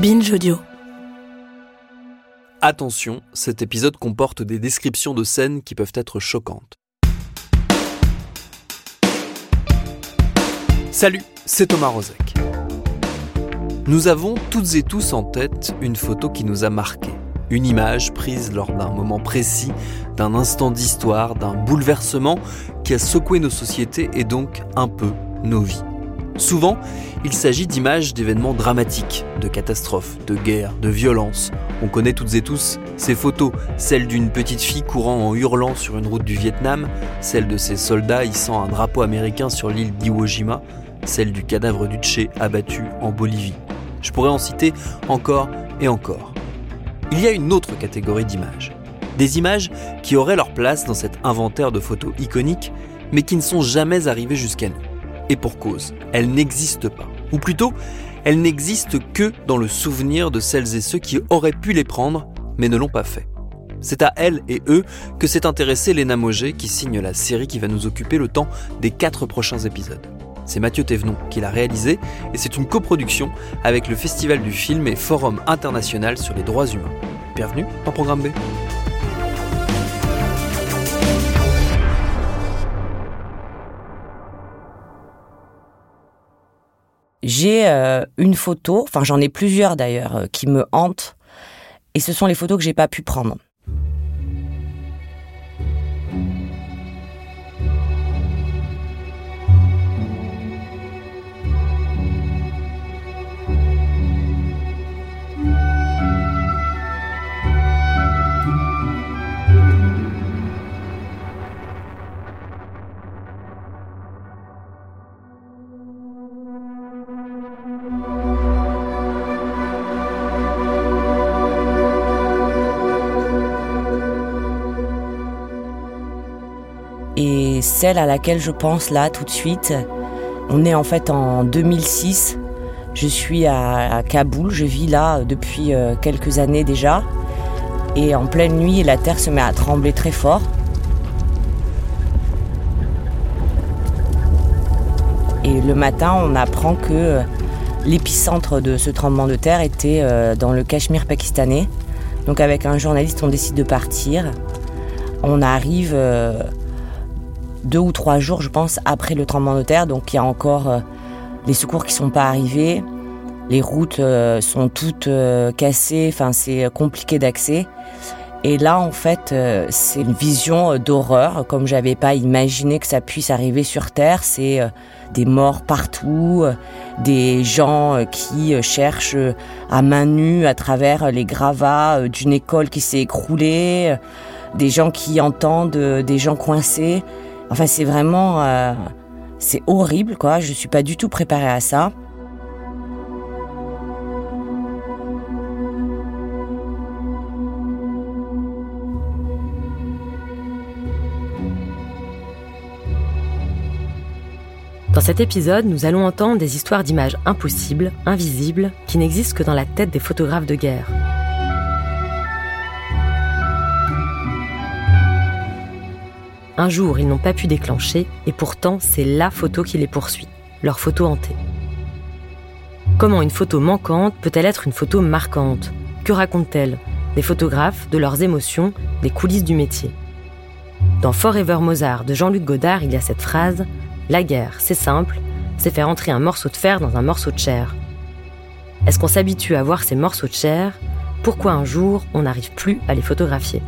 Binge Audio. Attention, cet épisode comporte des descriptions de scènes qui peuvent être choquantes. Salut, c'est Thomas Rozek. Nous avons toutes et tous en tête une photo qui nous a marqué. Une image prise lors d'un moment précis, d'un instant d'histoire, d'un bouleversement qui a secoué nos sociétés et donc un peu nos vies. Souvent, il s'agit d'images d'événements dramatiques, de catastrophes, de guerres, de violences. On connaît toutes et tous ces photos, celle d'une petite fille courant en hurlant sur une route du Vietnam, celle de ces soldats hissant un drapeau américain sur l'île d'Iwo Jima, celle du cadavre du Tché abattu en Bolivie. Je pourrais en citer encore et encore. Il y a une autre catégorie d'images. Des images qui auraient leur place dans cet inventaire de photos iconiques, mais qui ne sont jamais arrivées jusqu'à nous. Et pour cause, elles n'existent pas. Ou plutôt, elles n'existent que dans le souvenir de celles et ceux qui auraient pu les prendre, mais ne l'ont pas fait. C'est à elles et eux que s'est intéressée Léna Moget qui signe la série qui va nous occuper le temps des quatre prochains épisodes. C'est Mathieu Thévenon qui l'a réalisé et c'est une coproduction avec le Festival du film et Forum international sur les droits humains. Bienvenue dans Programme B. J'ai euh, une photo, enfin j'en ai plusieurs d'ailleurs, euh, qui me hantent. Et ce sont les photos que j'ai pas pu prendre. Celle à laquelle je pense là tout de suite, on est en fait en 2006. Je suis à, Kaboul, je vis là depuis euh, quelques années déjà. Et en pleine nuit, la terre se met à trembler très fort. Et le matin, on apprend que euh, l'épicentre de ce tremblement de terre était euh, dans le Cachemire pakistanais. Donc avec un journaliste, on décide de partir. On arrive euh, deux ou trois jours, je pense, après le tremblement de terre. Donc il y a encore euh, les secours qui sont pas arrivés. Les routes euh, sont toutes euh, cassées. Enfin, c'est compliqué d'accès. Et là, en fait, euh, c'est une vision euh, d'horreur, comme j'avais pas imaginé que ça puisse arriver sur Terre. C'est euh, des morts partout, euh, des gens euh, qui euh, cherchent euh, à main nue à travers les gravats euh, d'une école qui s'est écroulée, euh, des gens qui entendent euh, des gens coincés. Enfin, c'est vraiment, euh, c'est horrible, quoi. Je suis pas du tout préparée à ça. Dans cet épisode, nous allons entendre des histoires d'images impossibles, invisibles, qui n'existent que dans la tête des photographes de guerre. Un jour, ils n'ont pas pu déclencher, et pourtant, c'est la photo qui les poursuit, leur photo hantée. Comment une photo manquante peut-elle être une photo marquante? Que raconte-t-elle Des photographes, de leurs émotions, des coulisses du métier. Dans Forever Mozart de Jean-Luc Godard, il y a cette phrase La guerre, c'est simple, c'est faire entrer un morceau de fer dans un morceau de chair. Est-ce qu'on s'habitue à voir ces morceaux de chair? Pourquoi un jour on n'arrive plus à les photographier?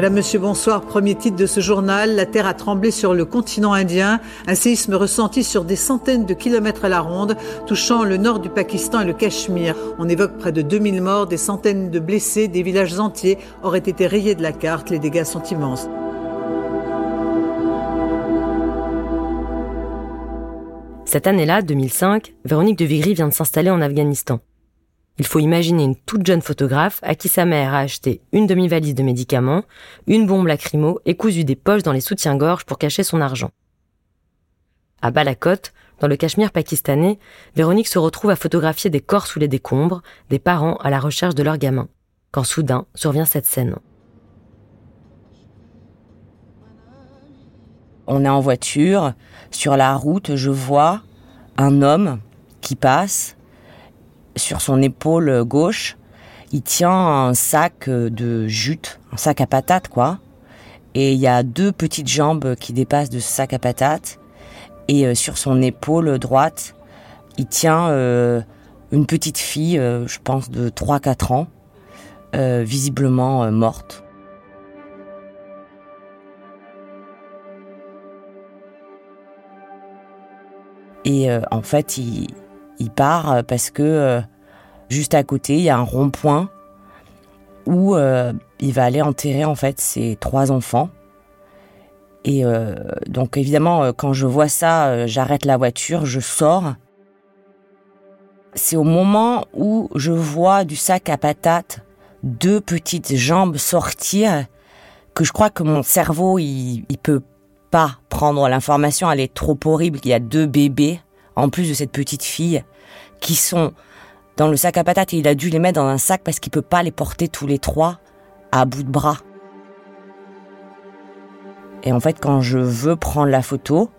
Madame, Monsieur, bonsoir. Premier titre de ce journal. La Terre a tremblé sur le continent indien. Un séisme ressenti sur des centaines de kilomètres à la ronde, touchant le nord du Pakistan et le Cachemire. On évoque près de 2000 morts, des centaines de blessés, des villages entiers auraient été rayés de la carte. Les dégâts sont immenses. Cette année-là, 2005, Véronique de Vigry vient de s'installer en Afghanistan. Il faut imaginer une toute jeune photographe à qui sa mère a acheté une demi-valise de médicaments, une bombe lacrymo et cousu des poches dans les soutiens-gorge pour cacher son argent. À Balakot, dans le Cachemire pakistanais, Véronique se retrouve à photographier des corps sous les décombres, des parents à la recherche de leurs gamins, quand soudain survient cette scène. On est en voiture, sur la route, je vois un homme qui passe sur son épaule gauche, il tient un sac de jute, un sac à patates quoi. Et il y a deux petites jambes qui dépassent de ce sac à patates. Et euh, sur son épaule droite, il tient euh, une petite fille, euh, je pense de 3-4 ans, visiblement morte. Et en fait, il, il part euh, parce que euh, juste à côté, il y a un rond-point où euh, il va aller enterrer en fait ses trois enfants. Et donc évidemment, quand je vois ça, j'arrête la voiture, je sors. C'est au moment où je vois du sac à patates deux petites jambes sortir que je crois que mon cerveau il, il peut pas prendre l'information. Elle est trop horrible. Il y a deux bébés en plus de cette petite fille, qui sont dans le sac à patates et il a dû les mettre dans un sac parce qu'il peut pas les porter tous les trois à bout de bras. Et en fait, quand je veux prendre la photo,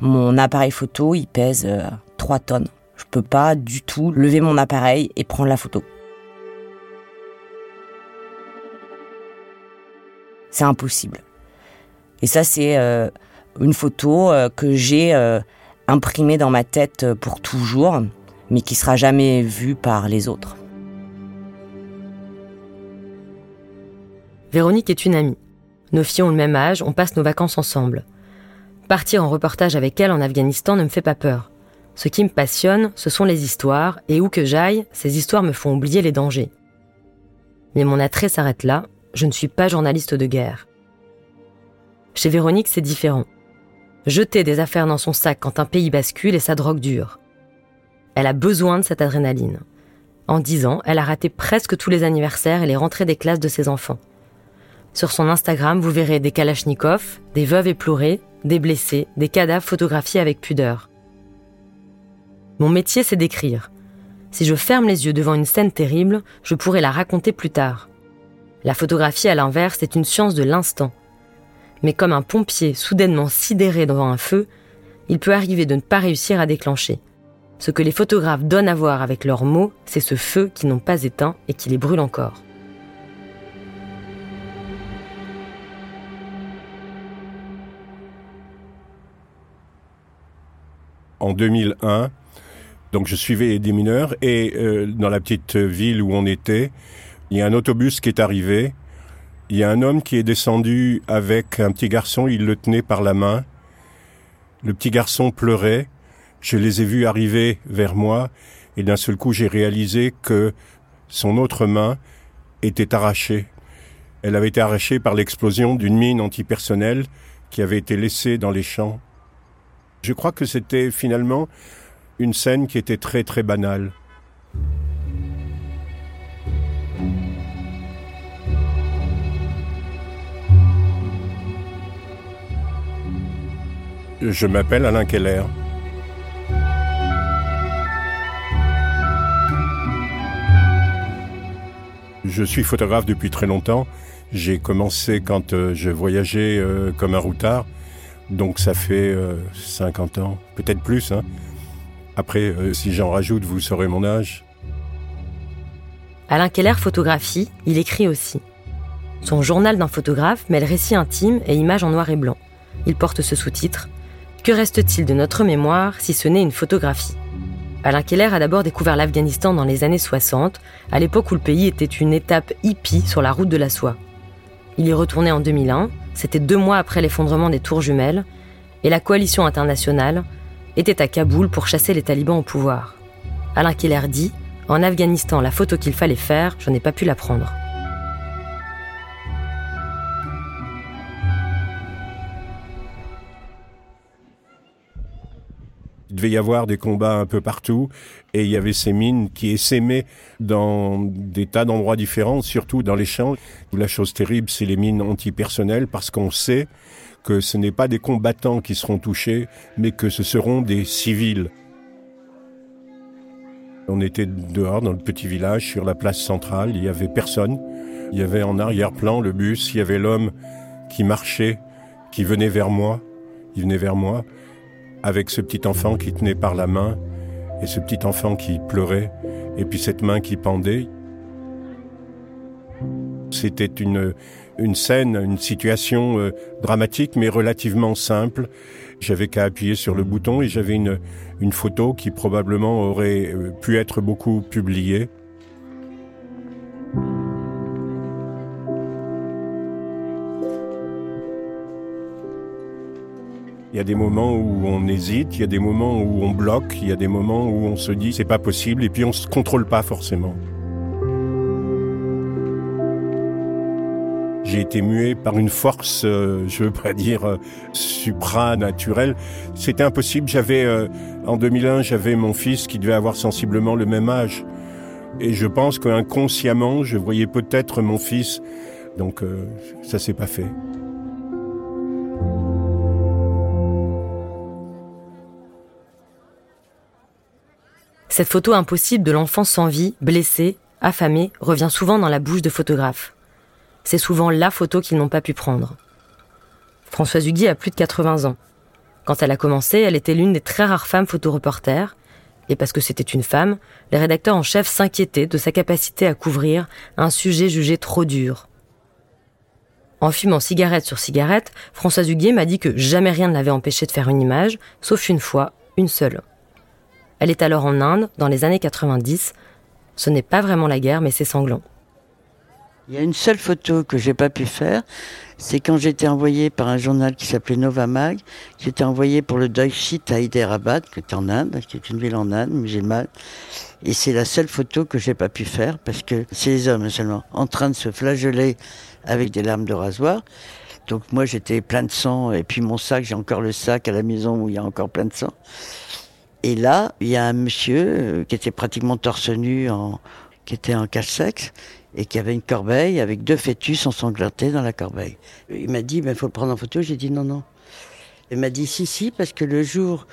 mon appareil photo, il pèse 3 euh, tonnes. Je peux pas du tout lever mon appareil et prendre la photo. C'est impossible. Et ça, c'est euh, une photo euh, que j'ai imprimé dans ma tête pour toujours, mais qui sera jamais vue par les autres. Véronique est une amie. Nos filles ont le même âge, on passe nos vacances ensemble. Partir en reportage avec elle en Afghanistan ne me fait pas peur. Ce qui me passionne, ce sont les histoires, et où que j'aille, ces histoires me font oublier les dangers. Mais mon attrait s'arrête là, je ne suis pas journaliste de guerre. Chez Véronique, c'est différent jeter des affaires dans son sac quand un pays bascule et sa drogue dure. Elle a besoin de cette adrénaline. En dix ans, elle a raté presque tous les anniversaires et les rentrées des classes de ses enfants. Sur son Instagram, vous verrez des kalachnikovs, des veuves éplorées, des blessés, des cadavres photographiés avec pudeur. Mon métier, c'est d'écrire. Si je ferme les yeux devant une scène terrible, je pourrais la raconter plus tard. La photographie, à l'inverse, est une science de l'instant mais comme un pompier soudainement sidéré devant un feu, il peut arriver de ne pas réussir à déclencher. Ce que les photographes donnent à voir avec leurs mots, c'est ce feu qui n'ont pas éteint et qui les brûle encore. En 2001, donc je suivais des mineurs et euh, dans la petite ville où on était, il y a un autobus qui est arrivé il y a un homme qui est descendu avec un petit garçon, il le tenait par la main. Le petit garçon pleurait. Je les ai vus arriver vers moi et d'un seul coup j'ai réalisé que son autre main était arrachée. Elle avait été arrachée par l'explosion d'une mine antipersonnelle qui avait été laissée dans les champs. Je crois que c'était finalement une scène qui était très très banale. Je m'appelle Alain Keller. Je suis photographe depuis très longtemps. J'ai commencé quand euh, je voyageais euh, comme un routard. Donc ça fait 50 euh, ans, peut-être plus. Hein. Après, si j'en rajoute, vous saurez mon âge. Alain Keller photographie, il écrit aussi. Son journal d'un photographe mêle récits intimes et images en noir et blanc. Il porte ce sous-titre que reste-t-il de notre mémoire si ce n'est une photographie? Alain Keller a d'abord découvert l'Afghanistan dans les années 60, à l'époque où le pays était une étape hippie sur la route de la soie. Il y retournait en 2001, c'était deux mois après l'effondrement des tours jumelles, et la coalition internationale était à Kaboul pour chasser les talibans au pouvoir. Alain Keller dit En Afghanistan, la photo qu'il fallait faire, je n'ai pas pu la prendre. Devait y avoir des combats un peu partout et il y avait ces mines qui essaimaient dans des tas d'endroits différents, surtout dans les champs. La chose terrible, c'est les mines antipersonnelles parce qu'on sait que ce n'est pas des combattants qui seront touchés, mais que ce seront des civils. On était dehors dans le petit village, sur la place centrale, il y avait personne. Il y avait en arrière-plan le bus, il y avait l'homme qui marchait, qui venait vers moi. Il venait vers moi avec ce petit enfant qui tenait par la main, et ce petit enfant qui pleurait, et puis cette main qui pendait. C'était une, une scène, une situation euh, dramatique, mais relativement simple. J'avais qu'à appuyer sur le bouton et j'avais une, une photo qui probablement aurait euh, pu être beaucoup publiée. Il y a des moments où on hésite, il y a des moments où on bloque, il y a des moments où on se dit c'est pas possible et puis on se contrôle pas forcément. J'ai été mué par une force, euh, je veux pas dire euh, supranaturelle. C'était impossible. J'avais euh, en 2001, j'avais mon fils qui devait avoir sensiblement le même âge, et je pense qu'inconsciemment, je voyais peut-être mon fils. Donc ça s'est pas fait. Cette photo impossible de l'enfant sans vie, blessé, affamé, revient souvent dans la bouche de photographes. C'est souvent la photo qu'ils n'ont pas pu prendre. Françoise Huguet a plus de 80 ans. Quand elle a commencé, elle était l'une des très rares femmes photoreporters, et parce que c'était une femme, les rédacteurs en chef s'inquiétaient de sa capacité à couvrir un sujet jugé trop dur. En fumant cigarette sur cigarette, Françoise Huguet m'a dit que jamais rien ne l'avait empêché de faire une image, sauf une fois, une seule. Elle est alors en Inde, dans les années 90. Ce n'est pas vraiment la guerre, mais c'est sanglant. Il y a une seule photo que j'ai pas pu faire, c'est quand j'étais envoyé par un journal qui s'appelait Nova Mag. J'étais envoyé pour le Deutsche à Hyderabad, qui est en Inde, qui est une ville en Inde musulmane. Et c'est la seule photo que j'ai pas pu faire parce que c'est les hommes seulement en train de se flageller avec des larmes de rasoir. Donc moi j'étais plein de sang et puis mon sac, j'ai encore le sac à la maison où il y a encore plein de sang. Et là, il y a un monsieur euh, qui était pratiquement torse nu, qui était en cache-sexe, et qui avait une corbeille avec deux fœtus ensanglantés dans la corbeille. Il m'a dit, il ben, faut le prendre en photo. J'ai dit non, non. Il m'a dit si, si, parce que le jour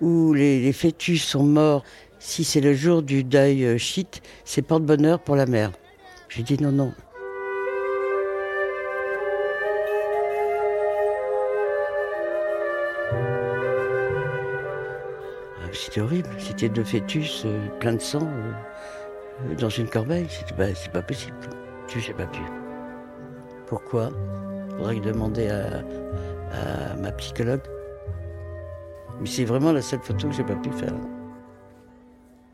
où les, les fœtus sont morts, si c'est le jour du deuil euh, shit, c'est porte-bonheur pour la mère. J'ai dit non, non. C'était horrible. C'était deux fœtus euh, plein de sang euh, dans une corbeille. C'est pas possible. Je n'ai pas pu. Pourquoi? Faudrait demander à, à ma psychologue. Mais c'est vraiment la seule photo que j'ai pas pu faire.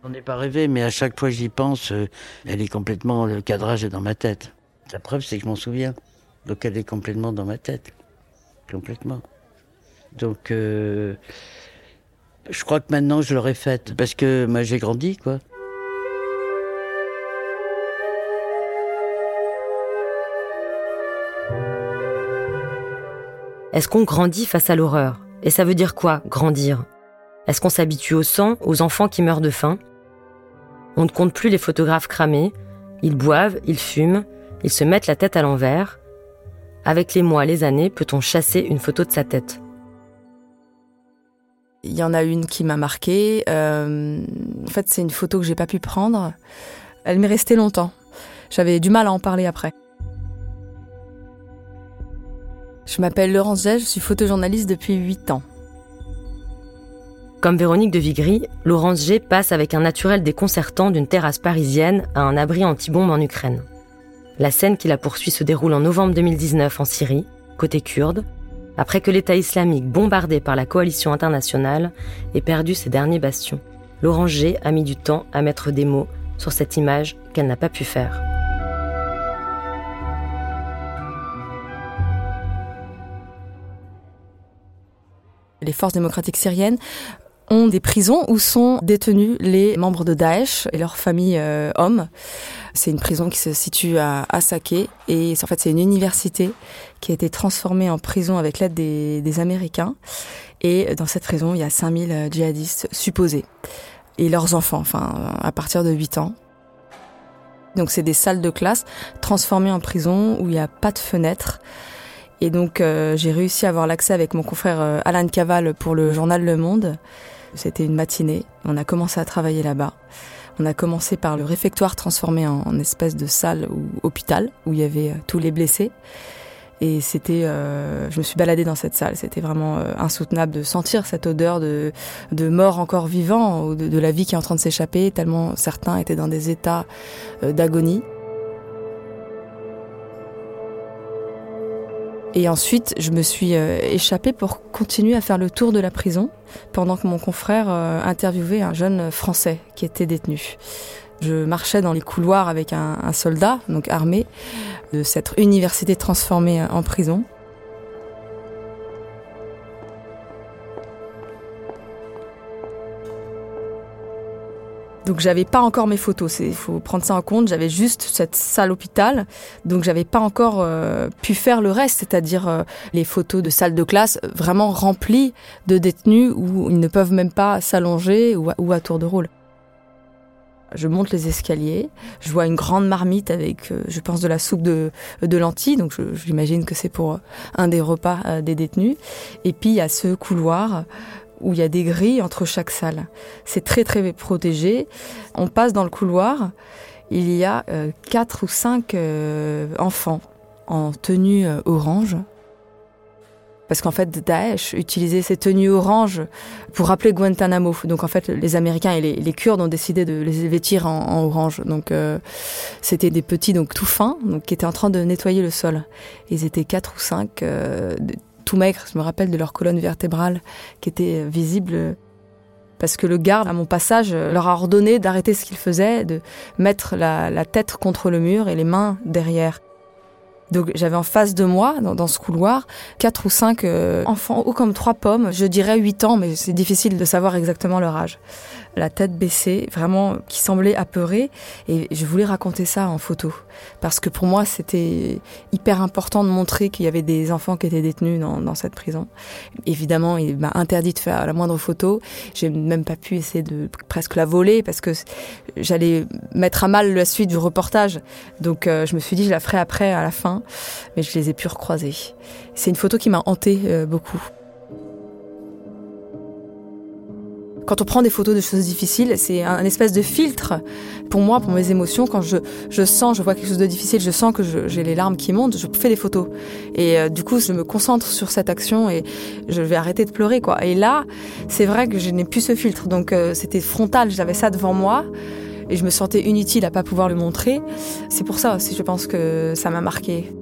On n'est pas rêvé, mais à chaque fois que j'y pense, euh, elle est complètement. Le cadrage est dans ma tête. La preuve, c'est que je m'en souviens. Donc elle est complètement dans ma tête. Complètement. Donc. Euh, je crois que maintenant je l'aurais faite parce que moi j'ai grandi quoi. Est-ce qu'on grandit face à l'horreur? Et ça veut dire quoi, grandir? Est-ce qu'on s'habitue au sang, aux enfants qui meurent de faim? On ne compte plus les photographes cramés, ils boivent, ils fument, ils se mettent la tête à l'envers. Avec les mois, les années, peut-on chasser une photo de sa tête? Il y en a une qui m'a marquée. Euh, en fait, c'est une photo que j'ai pas pu prendre. Elle m'est restée longtemps. J'avais du mal à en parler après. Je m'appelle Laurence Jay, je suis photojournaliste depuis 8 ans. Comme Véronique de Vigry, Laurence G passe avec un naturel déconcertant d'une terrasse parisienne à un abri anti-bombe en Ukraine. La scène qui la poursuit se déroule en novembre 2019 en Syrie, côté kurde, après que l'État islamique, bombardé par la coalition internationale, ait perdu ses derniers bastions. l'Oranger a mis du temps à mettre des mots sur cette image qu'elle n'a pas pu faire. les forces démocratiques syriennes ont des prisons où sont détenus les membres de Daesh et leurs familles euh, hommes. C'est une prison qui se situe à Asake et en fait c'est une université qui a été transformée en prison avec l'aide des, Américains. Et dans cette prison, il y a 5000 euh, djihadistes supposés et leurs enfants, enfin à partir de 8 ans. Donc c'est des salles de classe transformées en prison où il n'y a pas de fenêtres. Et donc euh, j'ai réussi à avoir l'accès avec mon confrère Alan Caval pour le journal Le Monde. C'était une matinée. On a commencé à travailler là-bas. On a commencé par le réfectoire transformé en, espèce de salle ou hôpital où il y avait euh, tous les blessés. Et c'était, euh, je me suis baladée dans cette salle. C'était vraiment euh, insoutenable de sentir cette odeur de, de mort encore vivant, ou de, la vie qui est en train de s'échapper, tellement certains étaient dans des états d'agonie. Et ensuite, je me suis euh, échappée pour continuer à faire le tour de la prison pendant que mon confrère euh, interviewait un jeune Français qui était détenu. Je marchais dans les couloirs avec un, un soldat, donc armé, de cette université transformée en prison. Donc j'avais pas encore mes photos, il faut prendre ça en compte. J'avais juste cette salle hôpital, donc j'avais pas encore euh, pu faire le reste, c'est-à-dire euh, les photos de salle de classe vraiment remplies de détenus où ils ne peuvent même pas s'allonger ou, à tour de rôle. Je monte les escaliers, je vois une grande marmite avec, euh, je pense, de la soupe de, de lentilles, donc j'imagine que c'est pour un des repas des détenus. Et puis il y a ce couloir où il y a des grilles entre chaque salle. C'est très très protégé. On passe dans le couloir, il y a euh, quatre ou cinq euh, enfants en tenue euh, orange. Parce qu'en fait, Daesh utilisait ces tenues orange pour rappeler Guantanamo. Donc en fait, les Américains et les, Kurdes ont décidé de les vêtir en, orange. Donc c'était des petits, donc tout fins, donc qui étaient en train de nettoyer le sol. Ils étaient quatre ou cinq, tout maigre, je me rappelle de leur colonne vertébrale qui était visible parce que le garde, à mon passage, leur a ordonné d'arrêter ce qu'ils faisaient, de mettre la, tête contre le mur et les mains derrière. Donc j'avais en face de moi, dans, ce couloir, quatre ou cinq euh, enfants hauts comme trois pommes, je dirais huit ans, mais c'est difficile de savoir exactement leur âge la tête baissée, vraiment qui semblait apeurée. Et je voulais raconter ça en photo. Parce que pour moi, c'était hyper important de montrer qu'il y avait des enfants qui étaient détenus dans, cette prison. Évidemment, il m'a interdit de faire la moindre photo. J'ai même pas pu essayer de presque la voler parce que j'allais mettre à mal la suite du reportage. Donc euh, je me suis dit, je la ferai après, à la fin. Mais je les ai pu recroiser. C'est une photo qui m'a hantée euh, beaucoup. Quand on prend des photos de choses difficiles, c'est un, espèce de filtre pour moi, pour mes émotions. Quand je, je sens, je vois quelque chose de difficile, je sens que j'ai les larmes qui montent, je fais des photos. Et euh, du coup, je me concentre sur cette action et je vais arrêter de pleurer, quoi. Et là, c'est vrai que je n'ai plus ce filtre. Donc, euh, c'était frontal. J'avais ça devant moi et je me sentais inutile à pas pouvoir le montrer. C'est pour ça aussi, je pense que ça m'a marqué.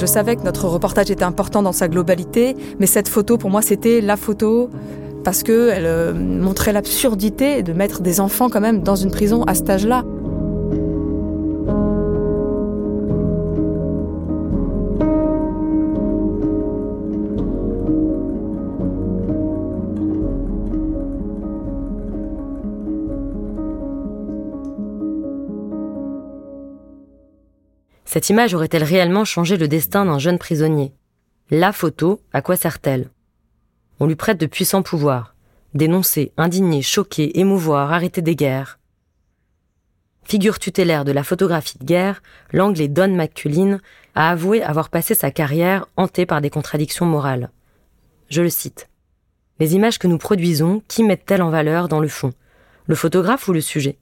Je savais que notre reportage était important dans sa globalité, mais cette photo, pour moi, c'était la photo parce qu'elle euh, montrait l'absurdité de mettre des enfants quand même dans une prison à cet âge-là. Cette image aurait-elle réellement changé le destin d'un jeune prisonnier? La photo, à quoi sert-elle? On lui prête de puissants pouvoirs. Dénoncer, indigner, choquer, émouvoir, arrêter des guerres. Figure tutélaire de la photographie de guerre, l'anglais Don McCullin a avoué avoir passé sa carrière hantée par des contradictions morales. Je le cite. Les images que nous produisons, qui mettent-elles en valeur dans le fond? Le photographe ou le sujet?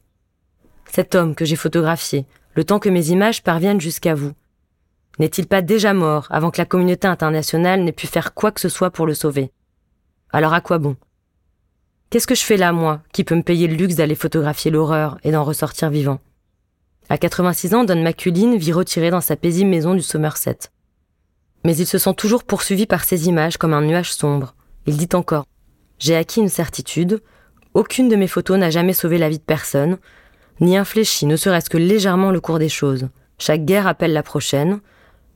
Cet homme que j'ai photographié, le temps que mes images parviennent jusqu'à vous. N'est-il pas déjà mort avant que la communauté internationale n'ait pu faire quoi que ce soit pour le sauver? Alors à quoi bon? Qu'est-ce que je fais là, moi, qui peux me payer le luxe d'aller photographier l'horreur et d'en ressortir vivant? À 86 ans, Don McCullin vit retiré dans sa paisible maison du Somerset. Mais il se sent toujours poursuivi par ces images comme un nuage sombre. Il dit encore J'ai acquis une certitude, aucune de mes photos n'a jamais sauvé la vie de personne, ni infléchit ne serait-ce que légèrement le cours des choses. Chaque guerre appelle la prochaine.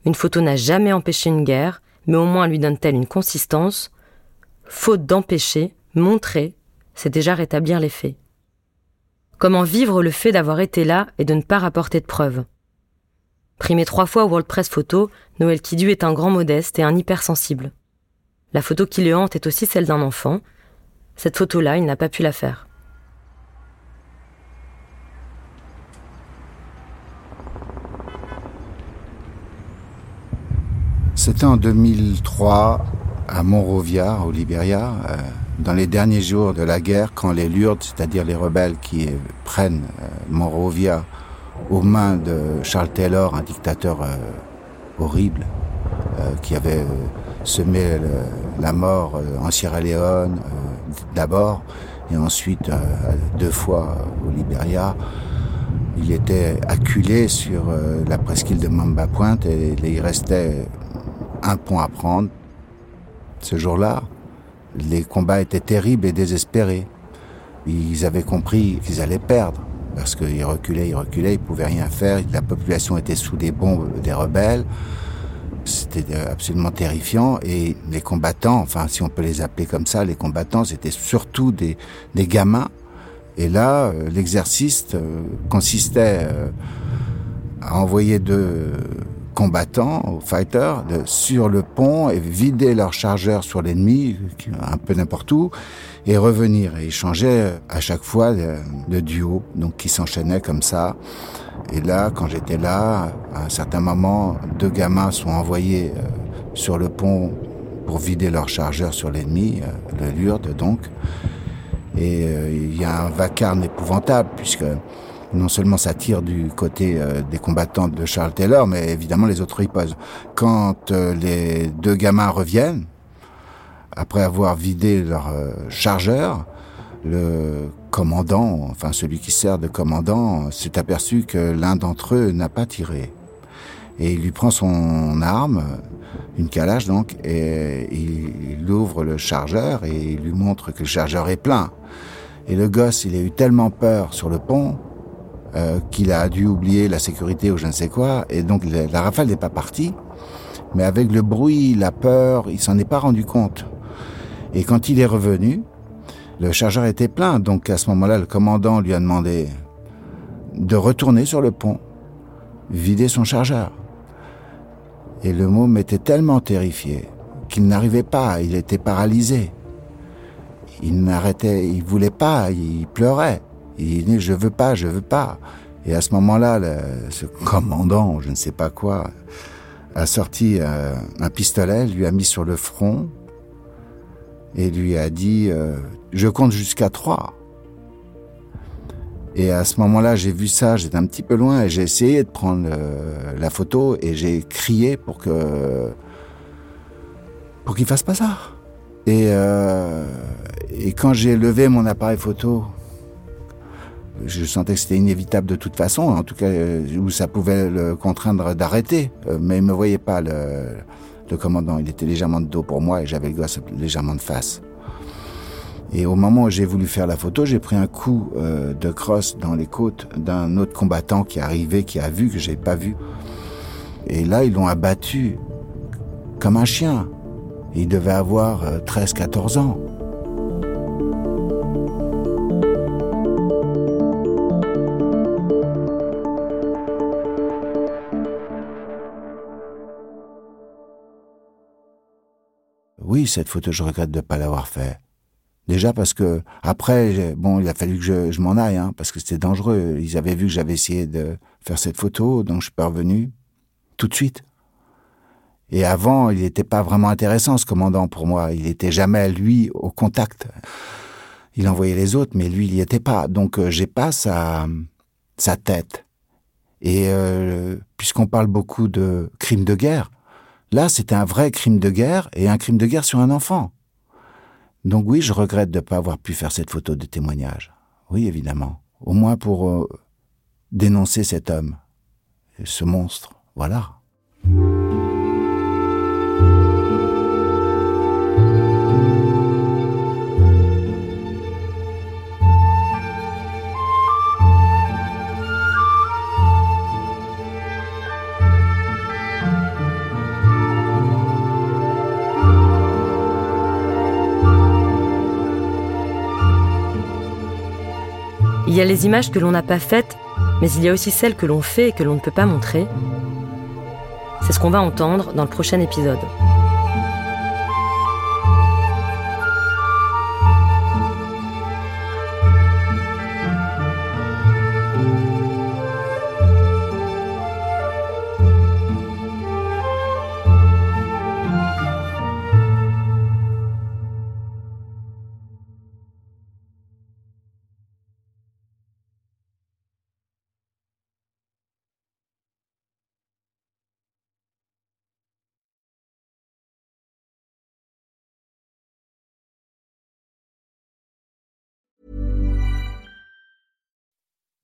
Une photo n'a jamais empêché une guerre, mais au moins lui donne-t-elle une consistance Faute d'empêcher, montrer, c'est déjà rétablir les faits. Comment vivre le fait d'avoir été là et de ne pas rapporter de preuves? Primé trois fois au World Press Photo, Noël Kidu est un grand modeste et un hypersensible. La photo qui le hante est aussi celle d'un enfant. Cette photo-là, il n'a pas pu la faire. C'était en 2003 à Monrovia, au Libéria, euh, dans les derniers jours de la guerre, quand les Lourdes, c'est-à-dire les rebelles qui prennent euh, Monrovia aux mains de Charles Taylor, un dictateur euh, horrible, qui avait semé la mort en Sierra Leone d'abord, et ensuite deux fois au Libéria. Il était acculé sur la presqu'île de Mamba Pointe et il restait un pont à prendre. Ce jour-là, les combats étaient terribles et désespérés. Ils avaient compris qu'ils allaient perdre parce qu'ils reculaient, ils reculaient, ils pouvaient rien faire. La population était sous les bombes des rebelles. C'était absolument terrifiant et les combattants, enfin si on peut les appeler comme ça, les combattants, c'était surtout des, des gamins. Et là, euh, l'exercice euh, consistait euh, à envoyer deux combattants, aux fighters, de, sur le pont et vider leur chargeur sur l'ennemi, un peu n'importe où, et revenir. Et ils changeaient à chaque fois de, duo, donc qui s'enchaînaient comme ça. Et là, quand j'étais là, à un certain moment, deux gamins sont envoyés euh, sur le pont pour vider leur chargeur sur l'ennemi, euh, le Lourdes donc. Et euh, il y a un vacarme épouvantable, puisque non seulement ça tire du côté euh, des combattants de Charles Taylor, mais évidemment les autres riposent. Quand euh, les deux gamins reviennent, après avoir vidé leur euh, chargeur, le commandant, enfin celui qui sert de commandant, s'est aperçu que l'un d'entre eux n'a pas tiré. Et il lui prend son arme, une calage donc, et il, ouvre le chargeur et il lui montre que le chargeur est plein. Et le gosse, il a eu tellement peur sur le pont euh, qu'il a dû oublier la sécurité ou je ne sais quoi, et donc la rafale n'est pas partie. Mais avec le bruit, la peur, il s'en est pas rendu compte. Et quand il est revenu, le chargeur était plein, donc à ce moment-là, le commandant lui a demandé de retourner sur le pont, vider son chargeur. Et le môme était tellement terrifié qu'il n'arrivait pas, il était paralysé. Il n'arrêtait, il voulait pas, il pleurait. Il dit je veux pas, je veux pas. Et à ce moment-là, ce commandant, je ne sais pas quoi, a sorti euh, un pistolet, lui a mis sur le front et lui a dit euh, je compte jusqu'à trois. Et à ce moment-là, j'ai vu ça, j'étais un petit peu loin et j'ai essayé de prendre euh, la photo et j'ai crié pour que pour qu'il fasse pas ça. Et, et quand j'ai levé mon appareil photo, je sentais que c'était inévitable de toute façon, en tout cas euh, où ça pouvait le contraindre d'arrêter. Euh, mais il me voyait pas le, le commandant, il était légèrement de dos pour moi et j'avais le gosse légèrement de face. Et au moment où j'ai voulu faire la photo, j'ai pris un coup euh, de crosse dans les côtes d'un autre combattant qui est arrivé, qui a vu que j'ai pas vu. Et là, ils l'ont abattu comme un chien. il devait avoir 13-14 ans. Cette photo, je regrette de ne pas l'avoir fait. Déjà parce que après, bon, il a fallu que je, m'en aille, hein, parce que c'était dangereux. Ils avaient vu que j'avais essayé de faire cette photo, donc je suis pas revenu tout de suite. Et avant, il n'était pas vraiment intéressant ce commandant pour moi. Il n'était jamais lui au contact. Il envoyait les autres, mais lui, il n'y était pas. Donc euh, j'ai pas sa sa tête. Et euh, puisqu'on parle beaucoup de crimes de guerre, Là, c'était un vrai crime de guerre et un crime de guerre sur un enfant. Donc oui, je regrette de ne pas avoir pu faire cette photo de témoignage. Oui, évidemment. Au moins pour euh, dénoncer cet homme, ce monstre. Voilà. Y a les images que l'on n'a pas faites, mais il y a aussi celles que l'on fait et que l'on ne peut pas montrer. C'est ce qu'on va entendre dans le prochain épisode.